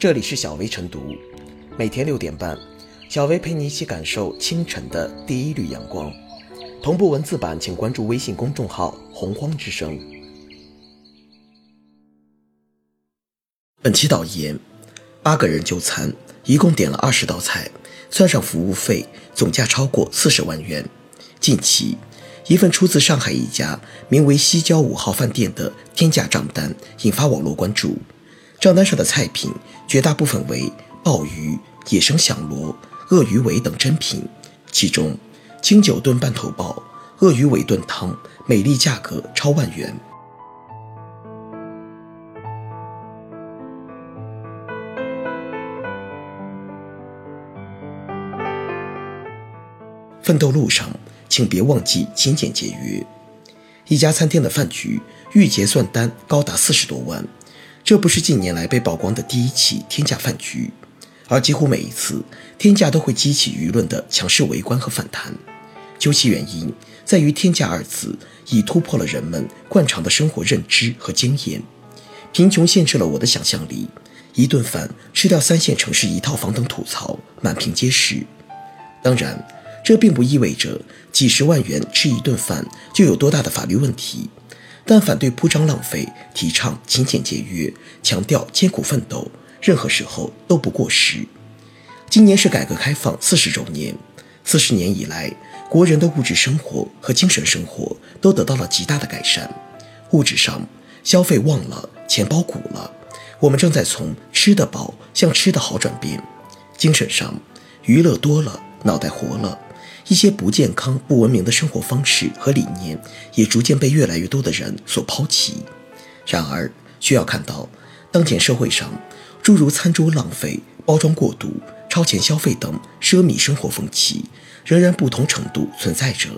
这里是小薇晨读，每天六点半，小薇陪你一起感受清晨的第一缕阳光。同步文字版，请关注微信公众号“洪荒之声”。本期导言：八个人就餐，一共点了二十道菜，算上服务费，总价超过四十万元。近期，一份出自上海一家名为“西郊五号饭店”的天价账单引发网络关注。账单上的菜品绝大部分为鲍鱼、野生响螺、鳄鱼尾等珍品，其中清酒炖半头鲍、鳄鱼尾炖汤，每粒价格超万元。奋斗路上，请别忘记勤俭节约。一家餐厅的饭局预结算单高达四十多万。这不是近年来被曝光的第一起天价饭局，而几乎每一次天价都会激起舆论的强势围观和反弹。究其原因，在于“天价”二字已突破了人们惯常的生活认知和经验。贫穷限制了我的想象力，一顿饭吃掉三线城市一套房等吐槽满屏皆是。当然，这并不意味着几十万元吃一顿饭就有多大的法律问题。但反对铺张浪费，提倡勤俭节约，强调艰苦奋斗，任何时候都不过时。今年是改革开放四十周年，四十年以来，国人的物质生活和精神生活都得到了极大的改善。物质上，消费旺了，钱包鼓了，我们正在从吃得饱向吃得好转变；精神上，娱乐多了，脑袋活了。一些不健康、不文明的生活方式和理念，也逐渐被越来越多的人所抛弃。然而，需要看到，当前社会上诸如餐桌浪费、包装过度、超前消费等奢靡生活风气，仍然不同程度存在着。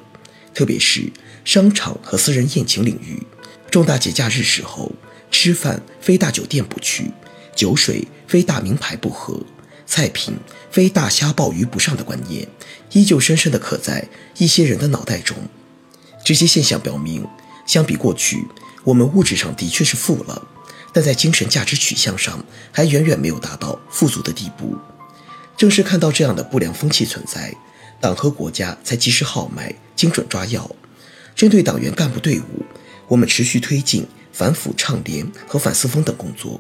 特别是商场和私人宴请领域，重大节假日时候，吃饭非大酒店不去，酒水非大名牌不喝。菜品非大虾鲍鱼不上的观念，依旧深深地刻在一些人的脑袋中。这些现象表明，相比过去，我们物质上的确是富了，但在精神价值取向上，还远远没有达到富足的地步。正是看到这样的不良风气存在，党和国家才及时号脉，精准抓药。针对党员干部队伍，我们持续推进反腐倡廉和反四风等工作。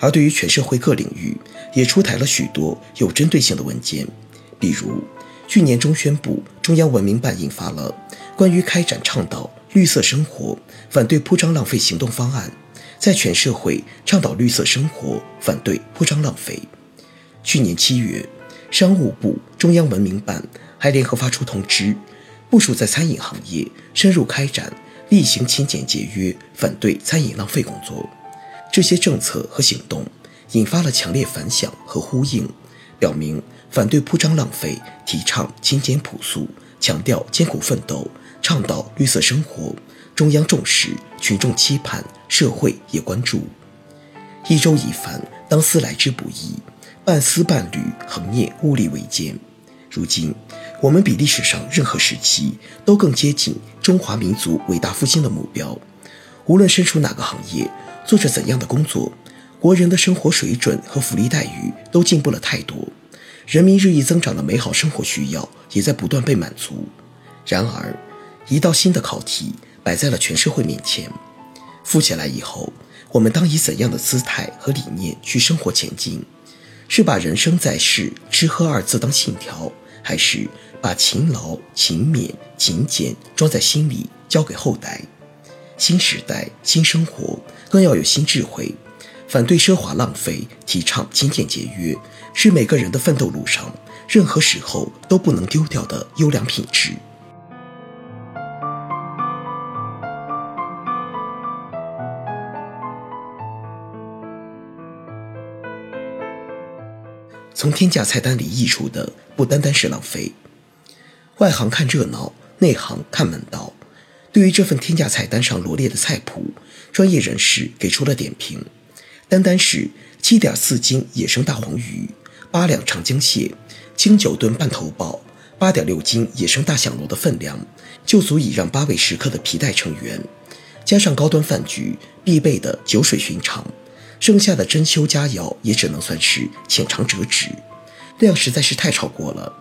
而对于全社会各领域，也出台了许多有针对性的文件，比如去年中宣布，中央文明办印发了关于开展倡导绿色生活、反对铺张浪费行动方案，在全社会倡导绿色生活、反对铺张浪费。去年七月，商务部、中央文明办还联合发出通知，部署在餐饮行业深入开展厉行勤俭节约、反对餐饮浪费工作。这些政策和行动引发了强烈反响和呼应，表明反对铺张浪费，提倡勤俭朴素，强调艰苦奋斗，倡导绿色生活。中央重视，群众期盼，社会也关注。一粥一饭，当思来之不易；半丝半缕，恒念物力维艰。如今，我们比历史上任何时期都更接近中华民族伟大复兴的目标。无论身处哪个行业，做着怎样的工作，国人的生活水准和福利待遇都进步了太多，人民日益增长的美好生活需要也在不断被满足。然而，一道新的考题摆在了全社会面前：富起来以后，我们当以怎样的姿态和理念去生活前进？是把人生在世吃喝二字当信条，还是把勤劳、勤勉、勤俭装在心里，交给后代？新时代，新生活。更要有新智慧，反对奢华浪费，提倡勤俭节约，是每个人的奋斗路上任何时候都不能丢掉的优良品质。从天价菜单里溢出的不单单是浪费，外行看热闹，内行看门道。对于这份天价菜单上罗列的菜谱，专业人士给出了点评：单单是七点四斤野生大黄鱼、八两长江蟹、清酒炖半头鲍、八点六斤野生大响螺的分量，就足以让八位食客的皮带成员，加上高端饭局必备的酒水寻常，剩下的珍馐佳肴也只能算是浅尝辄止，量实在是太超过了。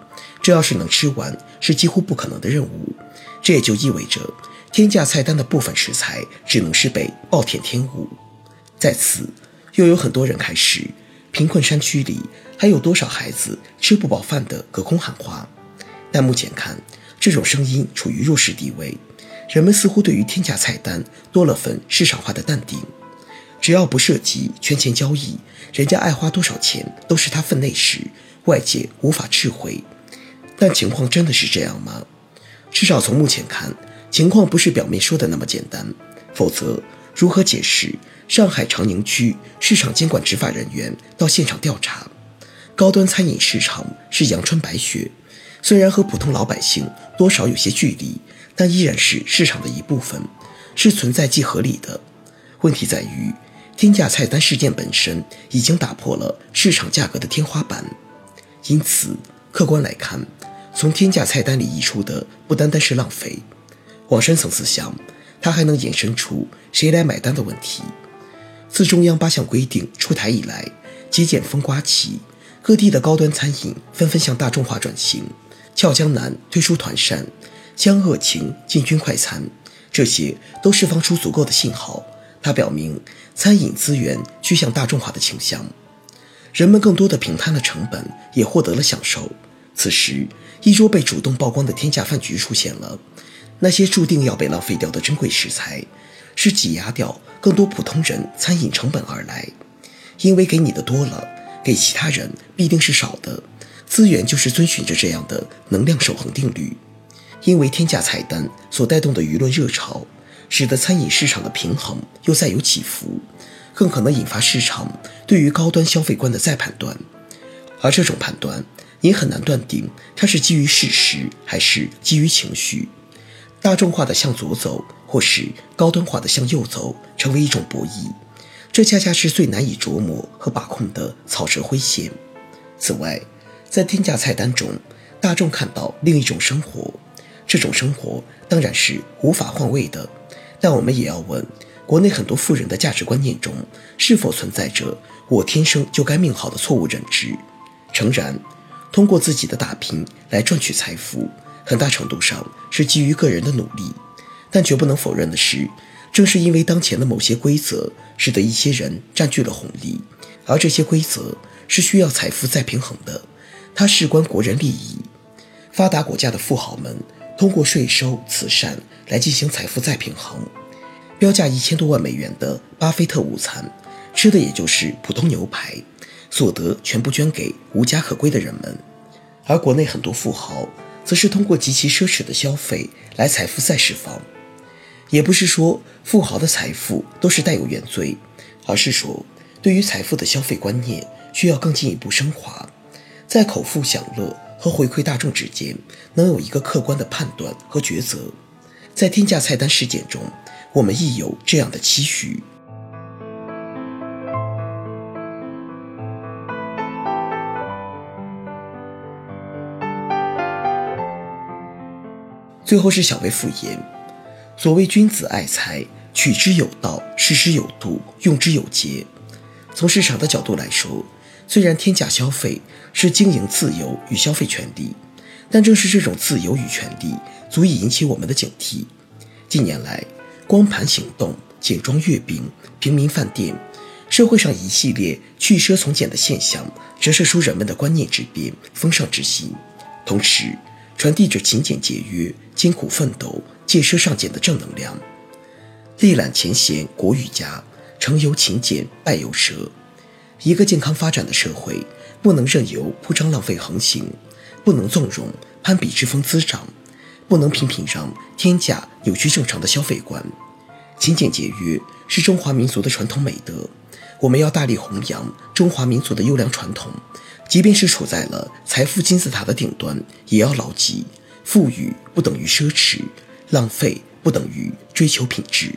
这要是能吃完，是几乎不可能的任务。这也就意味着，天价菜单的部分食材只能是被暴殄天物。在此，又有很多人开始，贫困山区里还有多少孩子吃不饱饭的隔空喊话。但目前看，这种声音处于弱势地位。人们似乎对于天价菜单多了份市场化的淡定，只要不涉及圈钱交易，人家爱花多少钱都是他分内事，外界无法智慧。但情况真的是这样吗？至少从目前看，情况不是表面说的那么简单。否则，如何解释上海长宁区市场监管执法人员到现场调查，高端餐饮市场是阳春白雪，虽然和普通老百姓多少有些距离。但依然是市场的一部分，是存在即合理的。问题在于，天价菜单事件本身已经打破了市场价格的天花板。因此，客观来看，从天价菜单里溢出的不单单是浪费。往深层次想，它还能衍生出谁来买单的问题。自中央八项规定出台以来，节俭风刮起，各地的高端餐饮纷纷向大众化转型。俏江南推出团膳。将恶情进军快餐，这些都释放出足够的信号。它表明餐饮资源趋向大众化的倾向，人们更多的平摊了成本，也获得了享受。此时，一桌被主动曝光的天价饭局出现了。那些注定要被浪费掉的珍贵食材，是挤压掉更多普通人餐饮成本而来。因为给你的多了，给其他人必定是少的。资源就是遵循着这样的能量守恒定律。因为天价菜单所带动的舆论热潮，使得餐饮市场的平衡又再有起伏，更可能引发市场对于高端消费观的再判断。而这种判断，也很难断定它是基于事实还是基于情绪。大众化的向左走，或是高端化的向右走，成为一种博弈。这恰恰是最难以琢磨和把控的草蛇灰线。此外，在天价菜单中，大众看到另一种生活。这种生活当然是无法换位的，但我们也要问：国内很多富人的价值观念中，是否存在着“我天生就该命好”的错误认知？诚然，通过自己的打拼来赚取财富，很大程度上是基于个人的努力，但绝不能否认的是，正是因为当前的某些规则，使得一些人占据了红利，而这些规则是需要财富再平衡的，它事关国人利益。发达国家的富豪们。通过税收、慈善来进行财富再平衡。标价一千多万美元的巴菲特午餐，吃的也就是普通牛排，所得全部捐给无家可归的人们。而国内很多富豪，则是通过极其奢侈的消费来财富再释放。也不是说富豪的财富都是带有原罪，而是说对于财富的消费观念需要更进一步升华，在口腹享乐。和回馈大众之间能有一个客观的判断和抉择，在天价菜单事件中，我们亦有这样的期许。最后是小微复言，所谓君子爱财，取之有道，失之有度，用之有节。从市场的角度来说。虽然天价消费是经营自由与消费权利，但正是这种自由与权利，足以引起我们的警惕。近年来，光盘行动、简装月饼、平民饭店，社会上一系列去奢从简的现象，折射出人们的观念之变、风尚之心，同时传递着勤俭节约、艰苦奋斗、戒奢尚俭的正能量。历览前贤国与家，成由勤俭，败由奢。一个健康发展的社会，不能任由铺张浪费横行，不能纵容攀比之风滋长，不能频频让天价扭曲正常的消费观。勤俭节约是中华民族的传统美德，我们要大力弘扬中华民族的优良传统。即便是处在了财富金字塔的顶端，也要牢记：富裕不等于奢侈，浪费不等于追求品质。